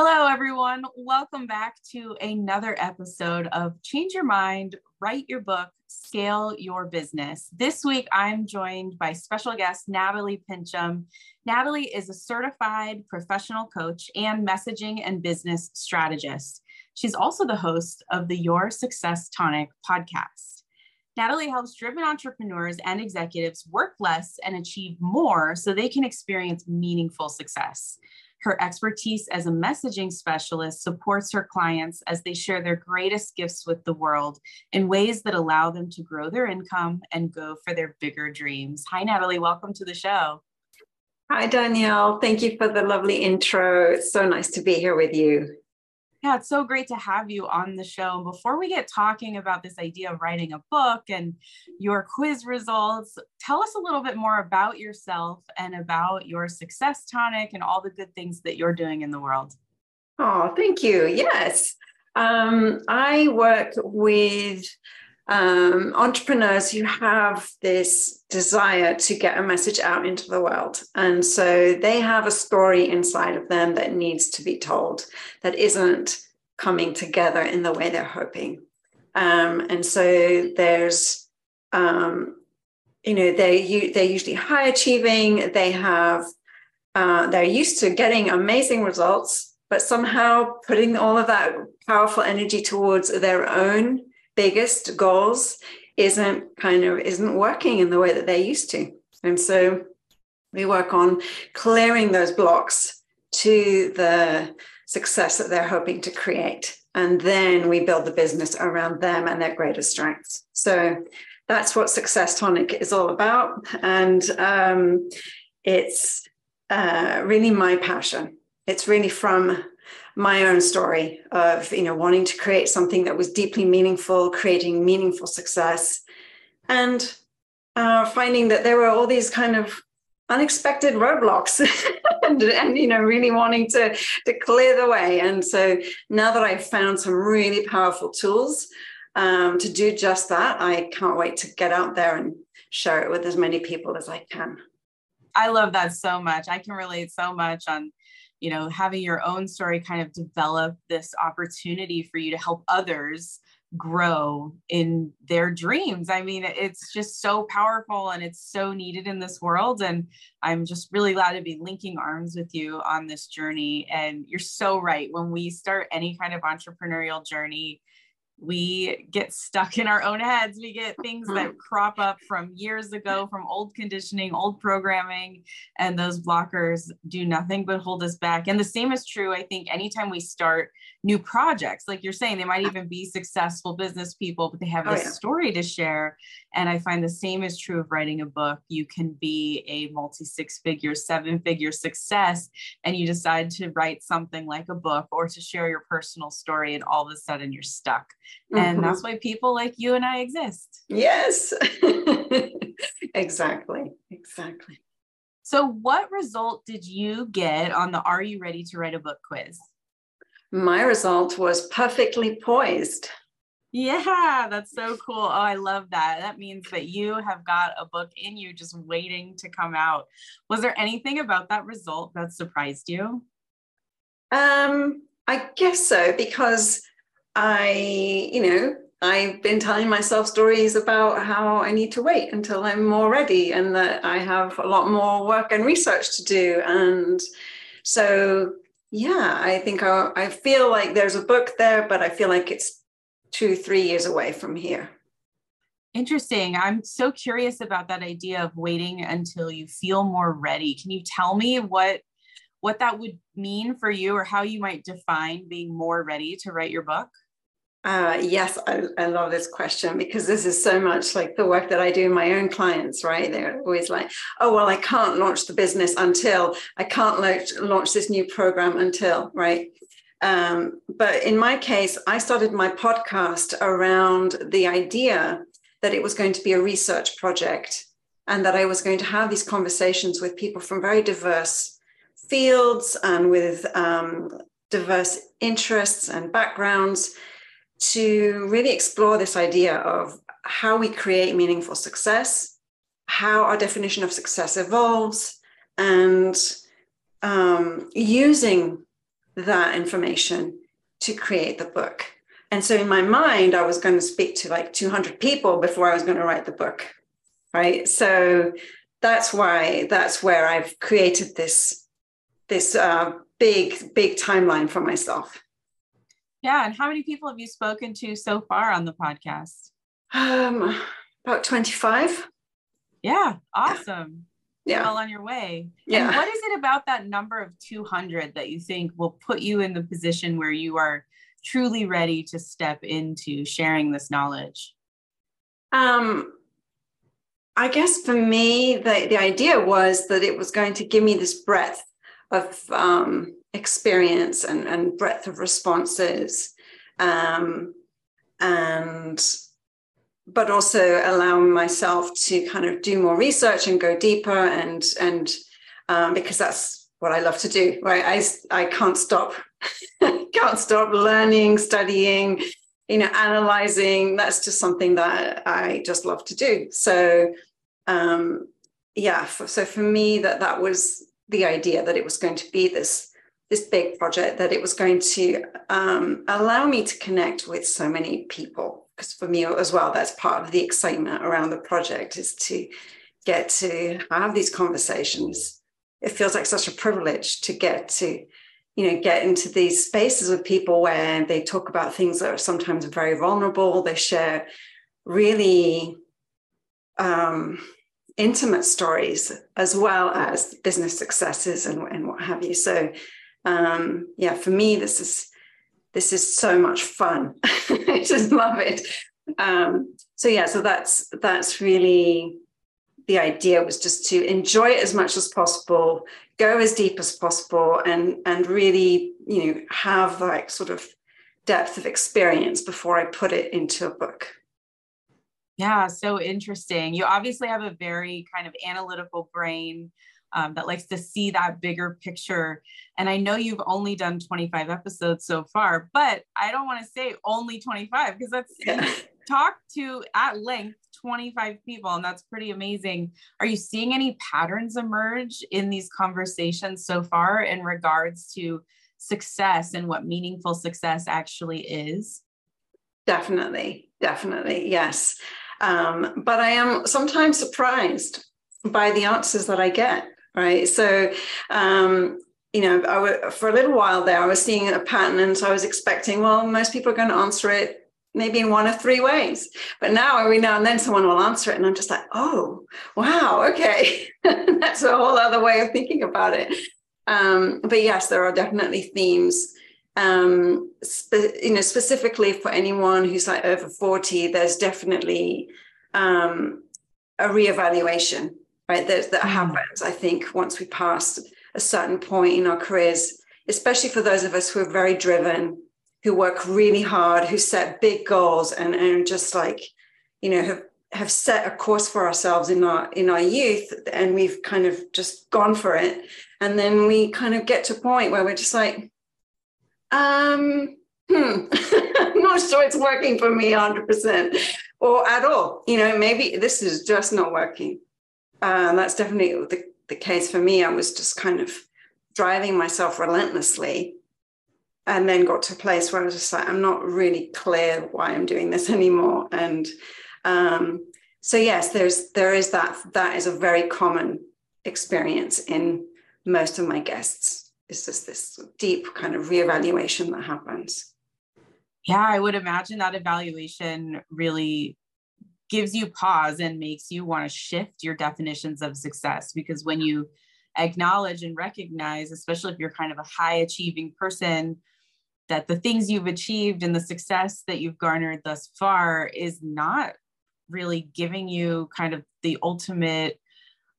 Hello, everyone. Welcome back to another episode of Change Your Mind, Write Your Book, Scale Your Business. This week, I'm joined by special guest Nathalie Pincham. Nathalie is a certified professional coach and messaging and business strategist. She's also the host of the Your Success Tonic podcast. Nathalie helps driven entrepreneurs and executives work less and achieve more so they can experience meaningful success. Her expertise as a messaging specialist supports her clients as they share their greatest gifts with the world in ways that allow them to grow their income and go for their bigger dreams. Hi, Nathalie. Welcome to the show. Hi, Danielle. Thank you for the lovely intro. It's so nice to be here with you. Yeah, it's so great to have you on the show. Before we get talking about this idea of writing a book and your quiz results, tell us a little bit more about yourself and about your success tonic and all the good things that you're doing in the world. Oh, thank you. Yes. Um, I work with um, entrepreneurs who have this desire to get a message out into the world. And so they have a story inside of them that needs to be told that isn't coming together in the way they're hoping. Um, and so there's, um, you know, they, they're usually high achieving, they have, uh, they're used to getting amazing results, but somehow putting all of that powerful energy towards their own biggest goals isn't kind of isn't working in the way that they used to. And so we work on clearing those blocks to the success that they're hoping to create. And then we build the business around them and their greatest strengths. So that's what success tonic is all about. And um, it's uh, really my passion. It's really from my own story of you know wanting to create something that was deeply meaningful creating meaningful success and uh, finding that there were all these kind of unexpected roadblocks and, and, you know really wanting to to clear the way. And so now that i've found some really powerful tools um, to do just that i can't wait to get out there and share it with as many people as i can. I love that so much. I can relate so much on you know having your own story kind of develop this opportunity for you to help others grow in their dreams. I mean it's just so powerful and it's so needed in this world and i'm just really glad to be linking arms with you on this journey. And you're so right. When we start any kind of entrepreneurial journey we get stuck in our own heads. We get things that mm-hmm. crop up from years ago, from old conditioning, old programming, and those blockers do nothing but hold us back. And the same is true, I think, anytime we start new projects, like you're saying, they might even be successful business people, but they have oh, this yeah. story to share. And I find the same is true of writing a book. You can be a multi six figure, seven figure success, and you decide to write something like a book or to share your personal story, and all of a sudden you're stuck Mm-hmm. And that's why people like you and I exist. Yes. exactly. Exactly. So, what result did you get on the Are You Ready to Write a Book quiz? My result was perfectly poised. Yeah, that's so cool. Oh, I love that. That means that you have got a book in you just waiting to come out. Was there anything about that result that surprised you? Um, I guess so because I, you know, I've been telling myself stories about how I need to wait until I'm more ready and that I have a lot more work and research to do. And so, yeah, I think I, I feel like there's a book there, but I feel like it's two, three years away from here. Interesting. I'm so curious about that idea of waiting until you feel more ready. Can you tell me what what that would mean for you or how you might define being more ready to write your book? Uh, yes, I, I, love this question because this is so much like the work that I do in my own clients, right? They're always like, oh, well, I can't launch the business until I can't launch, launch this new program until, right? Um, but in my case, I started my podcast around the idea that it was going to be a research project and that I was going to have these conversations with people from very diverse fields and with um, diverse interests and backgrounds to really explore this idea of how we create meaningful success, how our definition of success evolves, and um, using that information to create the book. And so in my mind, I was going to speak to like 200 people before I was going to write the book. Right. So that's why that's where I've created this this uh, big big timeline for myself. Yeah, and how many people have you spoken to so far on the podcast? Um, about 25. Yeah, awesome. Yeah. Well on your way. Yeah. And what is it about that number of 200 that you think will put you in the position where you are truly ready to step into sharing this knowledge? Um, I guess for me, the, the idea was that it was going to give me this breadth of um, experience and, and breadth of responses. Um, and but also allowing myself to kind of do more research and go deeper and and um, because that's what I love to do right? I, I can't stop can't stop learning studying you know analyzing. That's just something that I just love to do. So um, yeah so for me that that was the idea that it was going to be this this big project that it was going to um, allow me to connect with so many people because for me as well that's part of the excitement around the project is to get to have these conversations. It feels like such a privilege to get to you know get into these spaces with people where they talk about things that are sometimes very vulnerable. They share really um, intimate stories as well as business successes and, and what have you. So um, yeah, for me, this is this is so much fun. I just love it. Um, so yeah, so that's that's really the idea was just to enjoy it as much as possible, go as deep as possible, and and really you know have like sort of depth of experience before I put it into a book. Yeah, so interesting. You obviously have a very kind of analytical brain um, that likes to see that bigger picture. And I know you've only done 25 episodes so far, but I don't want to say only 25 because that's yeah. talk to at length 25 people, and that's pretty amazing. Are you seeing any patterns emerge in these conversations so far in regards to success and what meaningful success actually is? Definitely, definitely, yes. Um, but I am sometimes surprised by the answers that I get right? So, um, you know, I w- for a little while there, I was seeing a pattern, and so I was expecting, well, most people are going to answer it maybe in one of three ways. But now, every now and then, someone will answer it, and I'm just like, oh, wow, okay, that's a whole other way of thinking about it. Um, but yes, there are definitely themes. Um, spe- you know, specifically for anyone who's like over 40, there's definitely um, a reevaluation right? That, that mm. happens, I think, once we pass a certain point in our careers, especially for those of us who are very driven, who work really hard, who set big goals and, and just like, you know, have, have set a course for ourselves in our in our youth and we've kind of just gone for it. And then we kind of get to a point where we're just like, um, hmm, I'm not sure it's working for me 100% or at all. You know, maybe this is just not working. Uh, that's definitely the, the case for me. I was just kind of driving myself relentlessly and then got to a place where I was just like, I'm not really clear why I'm doing this anymore. And um, so yes, there's there is that that is a very common experience in most of my guests. It's just this deep kind of reevaluation that happens. Yeah, I would imagine that evaluation really gives you pause and makes you want to shift your definitions of success because when you acknowledge and recognize especially if you're kind of a high achieving person that the things you've achieved and the success that you've garnered thus far is not really giving you kind of the ultimate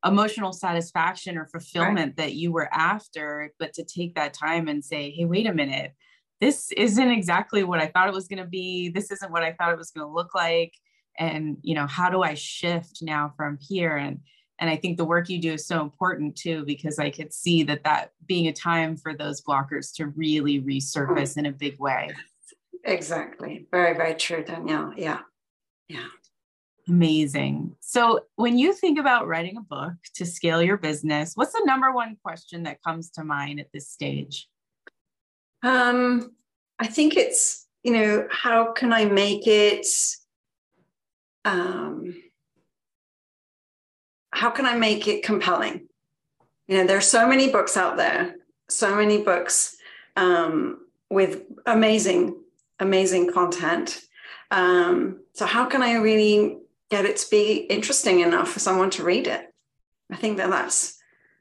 emotional satisfaction or fulfillment right. that you were after but to take that time and say hey wait a minute. This isn't exactly what i thought it was going to be. This isn't what i thought it was going to look like and you know how do i shift now from here? And and i think the work you do is so important too because i could see that that being a time for those blockers to really resurface in a big way. Exactly. Very very true danielle. Yeah. Yeah. Amazing. So when you think about writing a book to scale your business what's the number one question that comes to mind at this stage? Um, I think it's, you know, how can I make it um, how can I make it compelling? You know, there's so many books out there, so many books um, with amazing, amazing content. Um, so how can I really get it to be interesting enough for someone to read it? I think that that's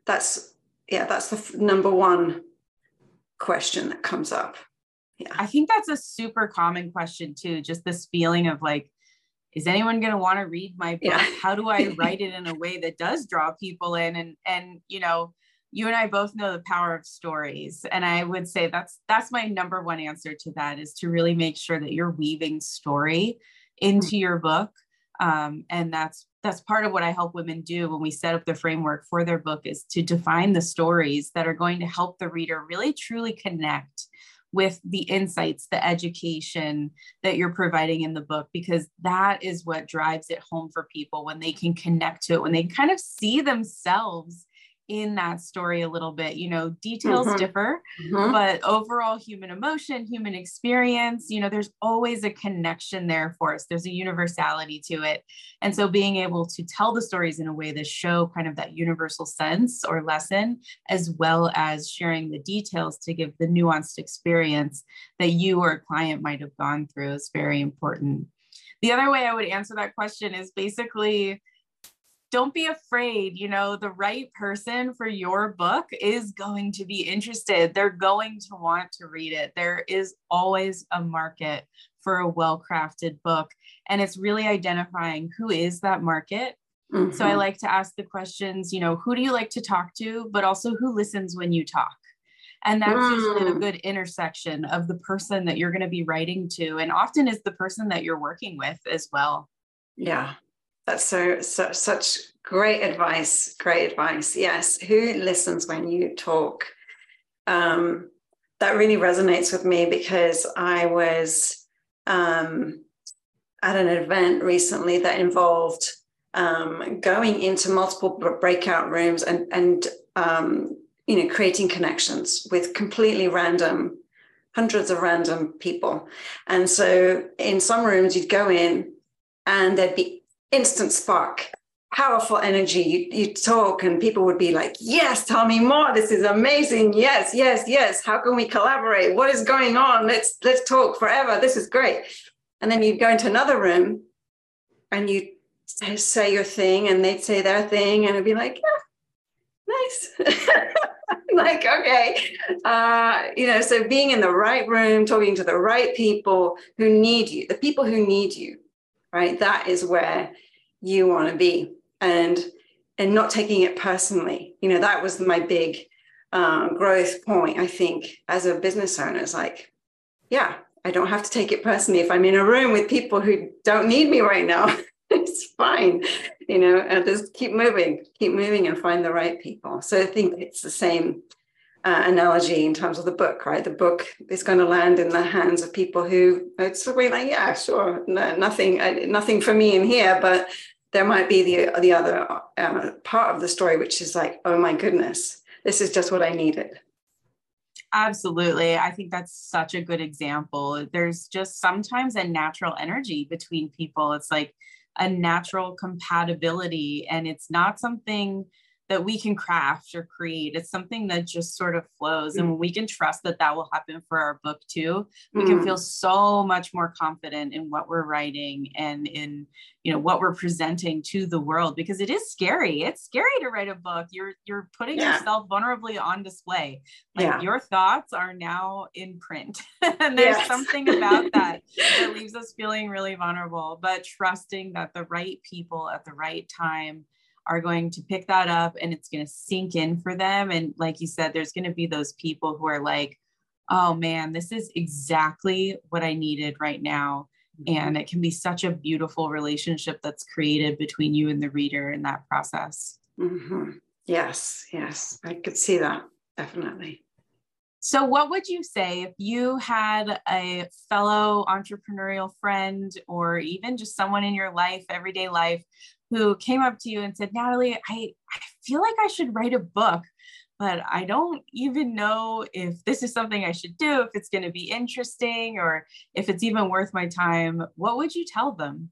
that's yeah, that's the number one question that comes up. Yeah. I think that's a super common question too. Just this feeling of like, is anyone going to want to read my book? Yeah. how do i write it in a way that does draw people in? And and you know you and i both know the power of stories. And i would say that's that's my number one answer to that is to really make sure that you're weaving story into your book. Um, and that's that's part of what i help women do when we set up the framework for their book is to define the stories that are going to help the reader really truly connect with the insights, the education that you're providing in the book, because that is what drives it home for people when they can connect to it, when they kind of see themselves in that story a little bit. You know, details mm-hmm. differ, mm-hmm. but overall human emotion, human experience, you know, there's always a connection there for us. There's a universality to it. And so being able to tell the stories in a way that show kind of that universal sense or lesson, as well as sharing the details to give the nuanced experience that you or a client might have gone through is very important. The other way I would answer that question is basically don't be afraid. You know, the right person for your book is going to be interested. They're going to want to read it. There is always a market for a well crafted book. And it's really identifying who is that market. Mm-hmm. So I mm-hmm. like to ask the questions, you know, who do you like to talk to, but also who listens when you talk? And that's mm. usually a good intersection of the person that you're going to be writing to, and often is the person that you're working with as well. Yeah, that's so, so such great advice. Great advice. Yes. Who listens when you talk? Um, that really resonates with me because I was um, at an event recently that involved um, going into multiple breakout rooms and and um, you know creating connections with completely random hundreds of random people and so in some rooms you'd go in and there'd be instant spark powerful energy. You, you talk and people would be like yes tell me more. This is amazing. Yes yes yes. How can we collaborate? What is going on? Let's let's talk forever. This is great. And then you'd go into another room and you say your thing and they'd say their thing and it'd be like yeah nice. Like okay. Uh, you know so being in the right room talking to the right people who need you the people who need you right? That is where you want to be. And and not taking it personally. You know, that was my big um, growth point, I think, as a business owner. It's like, yeah, I don't have to take it personally. If I'm in a room with people who don't need me right now, it's fine, you know, and just keep moving, keep moving and find the right people. So I think it's the same uh, analogy in terms of the book, right? The book is going to land in the hands of people who it's really like, yeah, sure, no, nothing, uh, nothing for me in here, but there might be the the other uh, part of the story, which is like, oh my goodness, this is just what I needed. Absolutely. I think that's such a good example. There's just sometimes a natural energy between people. It's like a natural compatibility, and it's not something that we can craft or create. It's something that just sort of flows. Mm. And when we can trust that that will happen for our book too, we mm. can feel so much more confident in what we're writing and in, you know, what we're presenting to the world because it is scary. It's scary to write a book. You're you're putting yeah. yourself vulnerably on display. Like yeah. your thoughts are now in print. and there's yes. something about that that leaves us feeling really vulnerable, but trusting that the right people at the right time are going to pick that up and it's going to sink in for them. And like you said, there's going to be those people who are like, oh man, this is exactly what I needed right now. And it can be such a beautiful relationship that's created between you and the reader in that process. Mm-hmm. Yes, yes, I could see that definitely. So, what would you say if you had a fellow entrepreneurial friend or even just someone in your life, everyday life, who came up to you and said, Nathalie, I, I feel like I should write a book, but I don't even know if this is something I should do, if it's going to be interesting, or if it's even worth my time. What would you tell them?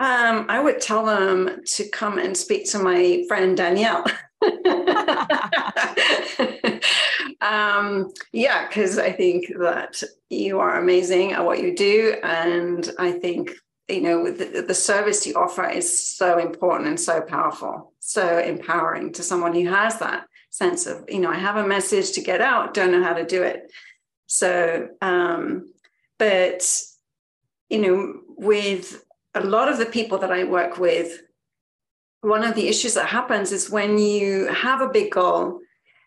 Um, I would tell them to come and speak to my friend Danielle. um, yeah, because I think that you are amazing at what you do. And I think, you know, the, the service you offer is so important and so powerful, so empowering to someone who has that sense of, you know, I have a message to get out, don't know how to do it. So, um, but, you know, with a lot of the people that I work with, one of the issues that happens is when you have a big goal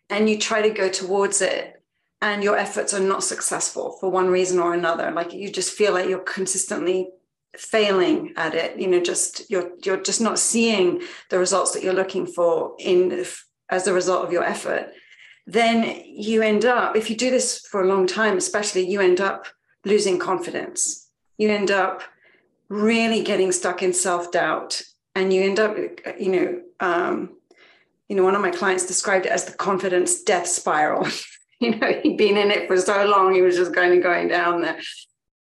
and you try to go towards it and your efforts are not successful for one reason or another like you just feel like you're consistently failing at it you know just you're you're just not seeing the results that you're looking for in as a result of your effort then you end up if you do this for a long time especially you end up losing confidence. You end up really getting stuck in self-doubt and you end up you know um, you know one of my clients described it as the confidence death spiral. You know he'd been in it for so long he was just going and going down there.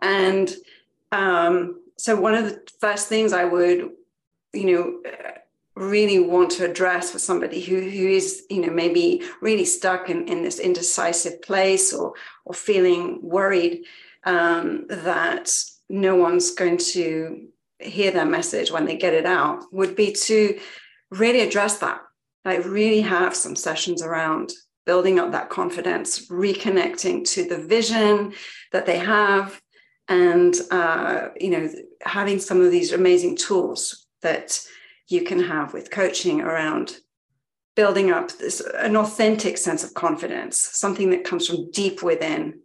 And um, so one of the first things i would you know really want to address for somebody who, who is you know maybe really stuck in, in this indecisive place or or feeling worried um, that no one's going to hear their message when they get it out would be to really address that. Like really have some sessions around building up that confidence reconnecting to the vision that they have and uh, you know having some of these amazing tools that you can have with coaching around building up this an authentic sense of confidence something that comes from deep within.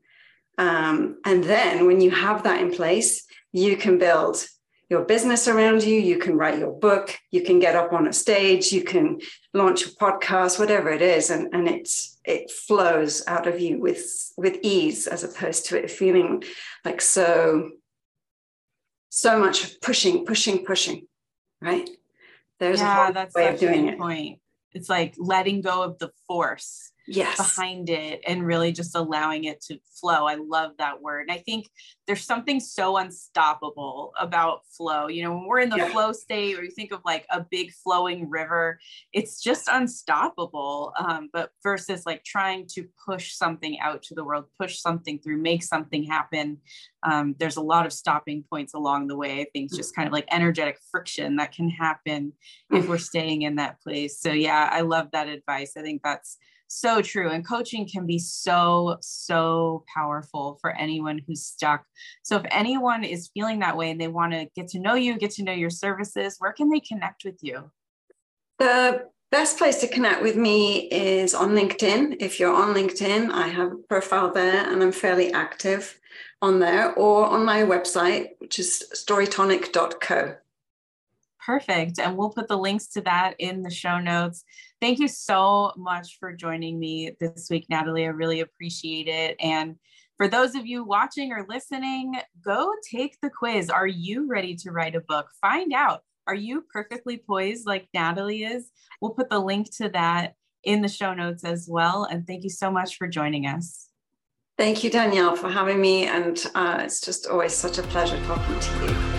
Um, and then when you have that in place, you can build your business around you, you can write your book, you can get up on a stage, you can launch a podcast, whatever it is, and, and it's it flows out of you with with ease as opposed to it feeling like so so much pushing, pushing, pushing, right? There's yeah, a way of doing it. Point. It's like letting go of the force yes. behind it and really just allowing it to flow. I love that word. And I think there's something so unstoppable about flow. You know, when we're in the yeah. flow state, or you think of like a big flowing river, it's just unstoppable. Um, but versus like trying to push something out to the world, push something through, make something happen. Um, there's a lot of stopping points along the way. I think just kind of like energetic friction that can happen if we're staying in that place. So, yeah, I love that advice. I think that's so true. And coaching can be so, so powerful for anyone who's stuck. So if anyone is feeling that way and they want to get to know you, get to know your services, where can they connect with you? The best place to connect with me is on LinkedIn. If you're on LinkedIn, I have a profile there and I'm fairly active on there, or on my website, which is storytonic.co. Perfect. And we'll put the links to that in the show notes. Thank you so much for joining me this week, Nathalie. I really appreciate it. And for those of you watching or listening, go take the quiz. Are you ready to write a book? Find out. Are you perfectly poised like Nathalie is? We'll put the link to that in the show notes as well. And thank you so much for joining us. Thank you, Danielle, for having me. And uh, it's just always such a pleasure talking to you.